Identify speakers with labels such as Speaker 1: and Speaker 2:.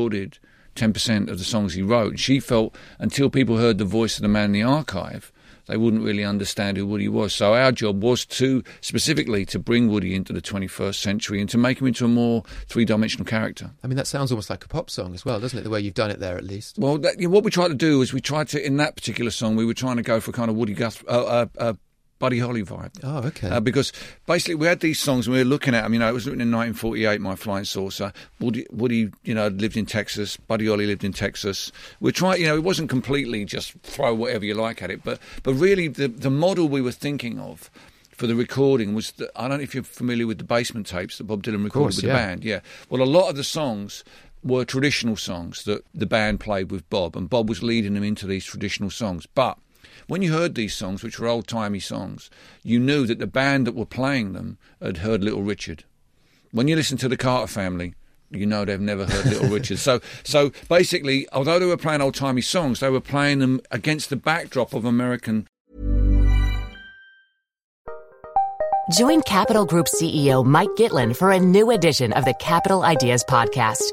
Speaker 1: recorded 10% of the songs he wrote. She felt until people heard the voice of the man in the archive, they wouldn't really understand who Woody was. So our job was to specifically to bring Woody into the 21st century and to make him into a more three-dimensional character.
Speaker 2: I mean, that sounds almost like a pop song as well, doesn't it? The way you've done it there, at least.
Speaker 1: Well, that, you know, what we tried to do is we tried to, in that particular song, we were trying to go for kind of Woody Guth, uh, uh, uh, Buddy Holly vibe.
Speaker 2: Oh, okay.
Speaker 1: Uh, because basically we had these songs and we were looking at them. You know, it was written in 1948, My Flying Saucer. Woody, Woody, you know, lived in Texas. Buddy Holly lived in Texas. We're trying, you know, it wasn't completely just throw whatever you like at it, but but really the the model we were thinking of for the recording was that, I don't know if you're familiar with the basement tapes that Bob Dylan recorded
Speaker 2: course,
Speaker 1: with
Speaker 2: yeah.
Speaker 1: the band. Yeah. Well, a lot of the songs were traditional songs that the band played with Bob, and Bob was leading them into these traditional songs. But when you heard these songs, which were old timey songs, you knew that the band that were playing them had heard Little Richard. When you listen to the Carter family, you know they've never heard Little Richard. So, so basically, although they were playing old timey songs, they were playing them against the backdrop of American
Speaker 3: Join Capital Group CEO Mike Gitlin for a new edition of the Capital Ideas Podcast.